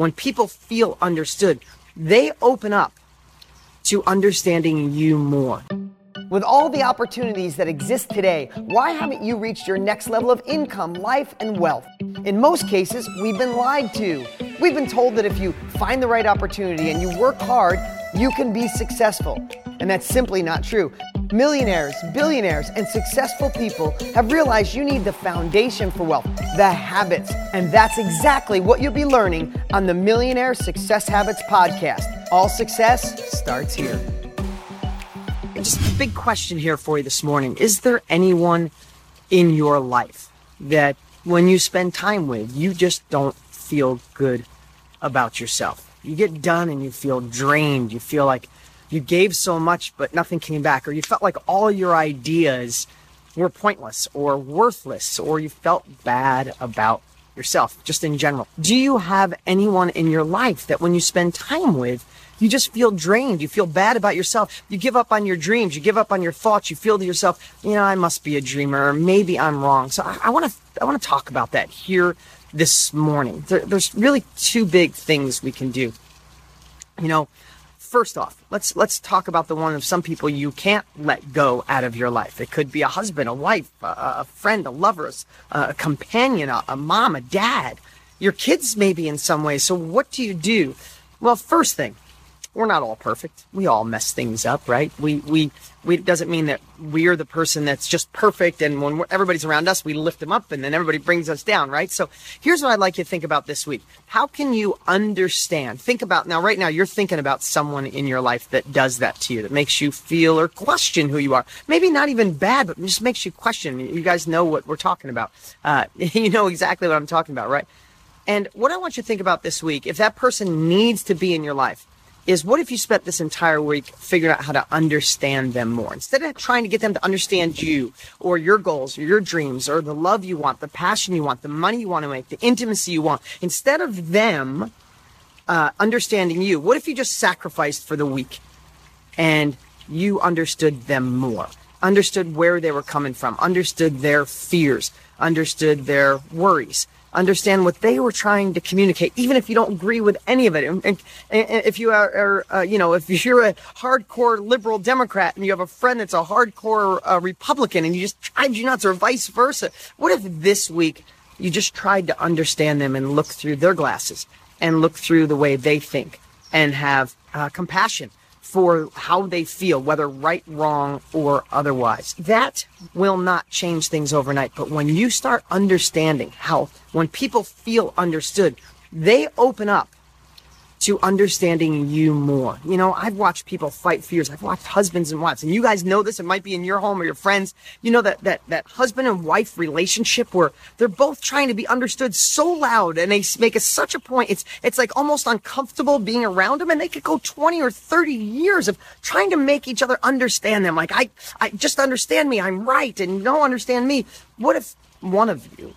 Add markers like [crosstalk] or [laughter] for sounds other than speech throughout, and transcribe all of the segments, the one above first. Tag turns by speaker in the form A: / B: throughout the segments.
A: when people feel understood, they open up to understanding you more. With all the opportunities that exist today, why haven't you reached your next level of income, life, and wealth? In most cases, we've been lied to. We've been told that if you find the right opportunity and you work hard, you can be successful. And that's simply not true. Millionaires, billionaires, and successful people have realized you need the foundation for wealth, the habits. And that's exactly what you'll be learning on the Millionaire Success Habits podcast. All success starts here. Just a big question here for you this morning. Is there anyone in your life that when you spend time with, you just don't feel good about yourself? You get done and you feel drained. You feel like you gave so much, but nothing came back, or you felt like all your ideas were pointless or worthless, or you felt bad about yourself, just in general. Do you have anyone in your life that when you spend time with, you just feel drained. You feel bad about yourself. You give up on your dreams. You give up on your thoughts. You feel to yourself, you know, I must be a dreamer. Or maybe I'm wrong. So I want to, I want to talk about that here this morning. There, there's really two big things we can do. You know, first off, let's let's talk about the one of some people you can't let go out of your life. It could be a husband, a wife, a, a friend, a lover, a, companion, a, a mom, a dad. Your kids maybe in some way. So what do you do? Well, first thing, we're not all perfect. We all mess things up, right? We we we it doesn't mean that we're the person that's just perfect and when everybody's around us, we lift them up and then everybody brings us down, right? So here's what I'd like you to think about this week. How can you understand? Think about now right now you're thinking about someone in your life that does that to you, that makes you feel or question who you are. Maybe not even bad, but just makes you question. You guys know what we're talking about. Uh, [laughs] you know exactly what I'm talking about, right? And what I want you to think about this week, if that person needs to be in your life, is what if you spent this entire week figuring out how to understand them more instead of trying to get them to understand you or your goals or your dreams or the love you want, the passion you want, the money you want to make, the intimacy you want. Instead of them uh, understanding you, what if you just sacrificed for the week and you understood them more? Understood where they were coming from, understood their fears, understood their worries, understand what they were trying to communicate, even if you don't agree with any of it. And, and, and if you are, are uh, you know, if [laughs] you're a hardcore liberal Democrat and you have a friend that's a hardcore uh, Republican and you just drives you nuts, or vice versa, what if this week you just tried to understand them and look through their glasses and look through the way they think and have uh, compassion for how they feel, whether right, wrong, or otherwise. That will not change things overnight. But when you start understanding how, when people feel understood, they open up to understanding you more. You know, I've watched people fight fears. I've watched husbands and wives, and you guys know this. It might be in your home or your friends. You know that that that husband and wife relationship where they're both trying to be understood so loud, and they make a, such a point. It's it's like almost uncomfortable being around them, and they could go twenty or thirty years of trying to make each other understand them. Like I, I just understand me. I'm right, and you don't understand me. What if one of you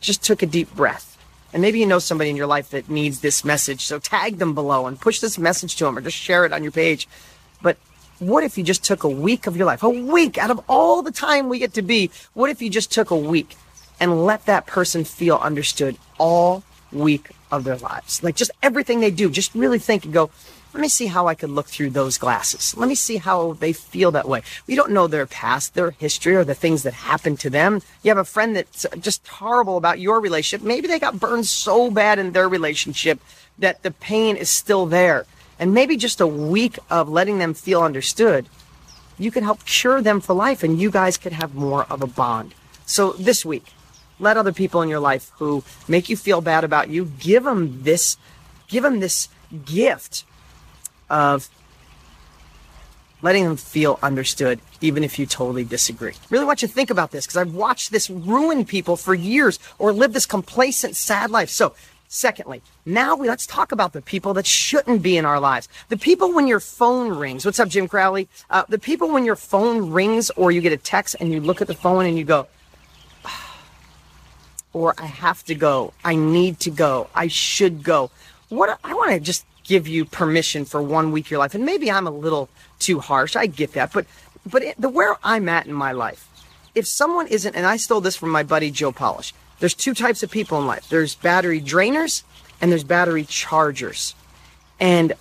A: just took a deep breath? And maybe you know somebody in your life that needs this message. So tag them below and push this message to them or just share it on your page. But what if you just took a week of your life, a week out of all the time we get to be? What if you just took a week and let that person feel understood all week of their lives? Like just everything they do, just really think and go, let me see how I could look through those glasses. Let me see how they feel that way. We don't know their past, their history, or the things that happened to them. You have a friend that's just horrible about your relationship. Maybe they got burned so bad in their relationship that the pain is still there. And maybe just a week of letting them feel understood, you can help cure them for life and you guys could have more of a bond. So this week, let other people in your life who make you feel bad about you, give them this, give them this gift of letting them feel understood, even if you totally disagree. Really want you to think about this because I've watched this ruin people for years or live this complacent, sad life. So, secondly, now we, let's talk about the people that shouldn't be in our lives. The people when your phone rings. What's up, Jim Crowley? Uh, the people when your phone rings or you get a text and you look at the phone and you go, or I have to go. I need to go. I should go. What I want to just give you permission for one week of your life. And maybe I'm a little too harsh. I get that. But, but it, the where I'm at in my life, if someone isn't, and I stole this from my buddy Joe Polish, there's two types of people in life. There's battery drainers and there's battery chargers. And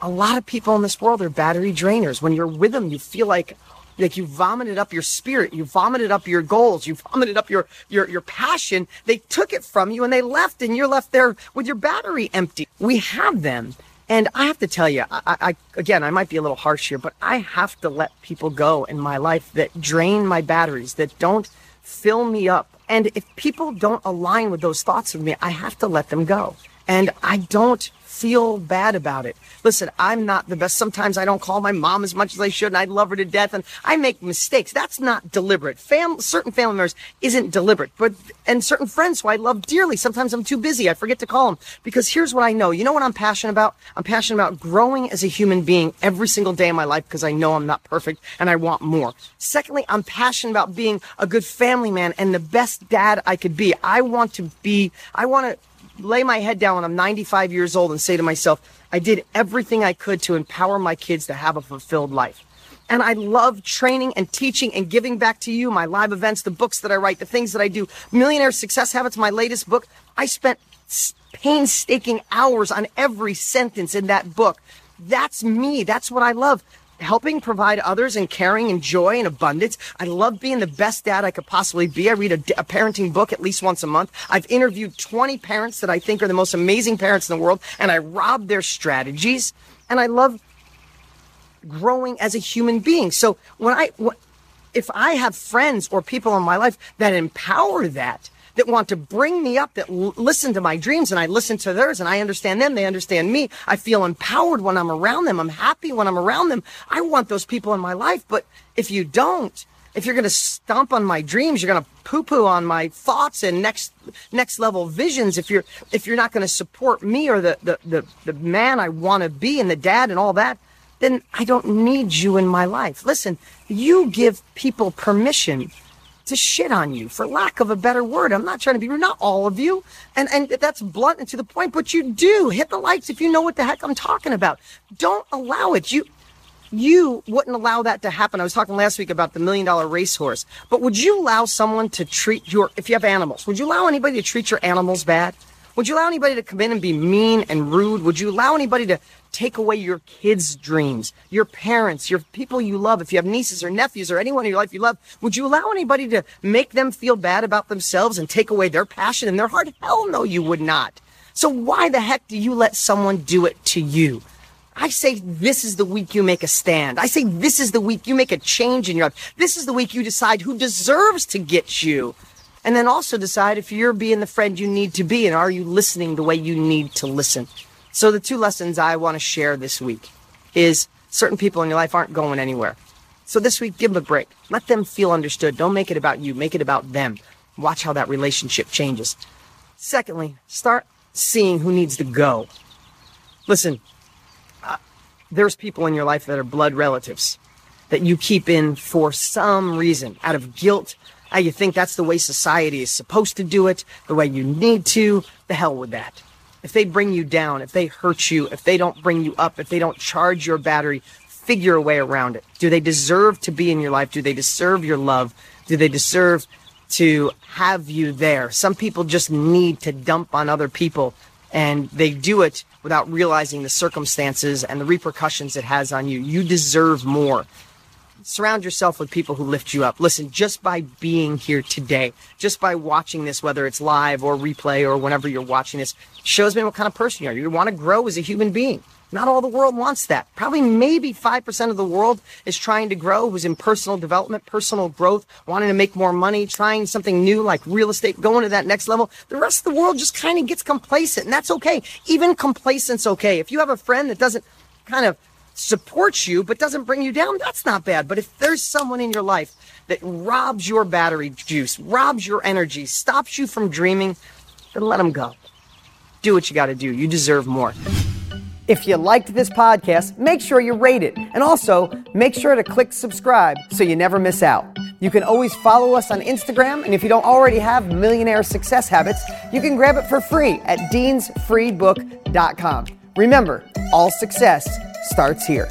A: a lot of people in this world are battery drainers. When you're with them, you feel like like you vomited up your spirit, you vomited up your goals, you vomited up your your your passion. They took it from you and they left, and you're left there with your battery empty. We have them. And I have to tell you, I, I, again, I might be a little harsh here, but I have to let people go in my life that drain my batteries, that don't fill me up. And if people don't align with those thoughts of me, I have to let them go. And I don't feel bad about it. Listen, I'm not the best. Sometimes I don't call my mom as much as I should, and I love her to death, and I make mistakes. That's not deliberate. Fam- certain family members isn't deliberate, but and certain friends who I love dearly. Sometimes I'm too busy. I forget to call them because here's what I know. You know what I'm passionate about? I'm passionate about growing as a human being every single day of my life because I know I'm not perfect and I want more. Secondly, I'm passionate about being a good family man and the best dad I could be. I want to be. I want to lay my head down when I'm 95 years old and say to myself, I did everything I could to empower my kids to have a fulfilled life. And I love training and teaching and giving back to you, my live events, the books that I write, the things that I do. Millionaire Success Habits, my latest book. I spent painstaking hours on every sentence in that book. That's me. That's what I love helping provide others and caring and joy and abundance. I love being the best dad I could possibly be. I read a, a, parenting book at least once a month. I've interviewed 20 parents that I think are the most amazing parents in the world, and I rob their strategies. And I love growing as a human being. So when I, if I have friends or people in my life that empower that, that want to bring me up, that l- listen to my dreams and I listen to theirs and I understand them. They understand me. I feel empowered when I'm around them. I'm happy when I'm around them. I want those people in my life. But if you don't, if you're going to stomp on my dreams, you're going to poo poo on my thoughts and next, next level visions. If you're, if you're not going to support me or the, the, the, the man I want to be and the dad and all that, then I don't need you in my life. Listen, you give people permission to shit on you, for lack of a better word. I'm not trying to be rude, not all of you. And, and that's blunt and to the point, but you do. Hit the likes if you know what the heck I'm talking about. Don't allow it. You, you wouldn't allow that to happen. I was talking last week about the million dollar racehorse, but would you allow someone to treat your, if you have animals, would you allow anybody to treat your animals bad? Would you allow anybody to come in and be mean and rude? Would you allow anybody to take away your kids' dreams, your parents, your people you love? If you have nieces or nephews or anyone in your life you love, would you allow anybody to make them feel bad about themselves and take away their passion and their heart? Hell no, you would not. So why the heck do you let someone do it to you? I say this is the week you make a stand. I say this is the week you make a change in your life. This is the week you decide who deserves to get you. And then also decide if you're being the friend you need to be and are you listening the way you need to listen. So the two lessons I want to share this week is certain people in your life aren't going anywhere. So this week, give them a break. Let them feel understood. Don't make it about you. Make it about them. Watch how that relationship changes. Secondly, start seeing who needs to go. Listen, uh, there's people in your life that are blood relatives that you keep in for some reason out of guilt, how you think that's the way society is supposed to do it, the way you need to. The hell with that. If they bring you down, if they hurt you, if they don't bring you up, if they don't charge your battery, figure a way around it. Do they deserve to be in your life? Do they deserve your love? Do they deserve to have you there? Some people just need to dump on other people and they do it without realizing the circumstances and the repercussions it has on you. You deserve more surround yourself with people who lift you up. Listen, just by being here today, just by watching this, whether it's live or replay or whenever you're watching this, shows me what kind of person you are. You want to grow as a human being. Not all the world wants that. Probably maybe 5% of the world is trying to grow, who's in personal development, personal growth, wanting to make more money, trying something new like real estate, going to that next level. The rest of the world just kind of gets complacent, and that's okay. Even complacent's okay. If you have a friend that doesn't kind of supports you but doesn't bring you down, that's not bad. But if there's someone in your life that robs your battery juice, robs your energy, stops you from dreaming, then let them go. Do what you got to do. You deserve more. If you liked this podcast, make sure you rate it. And also, make sure to click subscribe so you never miss out. You can always follow us on Instagram, and if you don't already have Millionaire Success Habits, you can grab it for free at deansfreebook.com. Remember, all success starts here.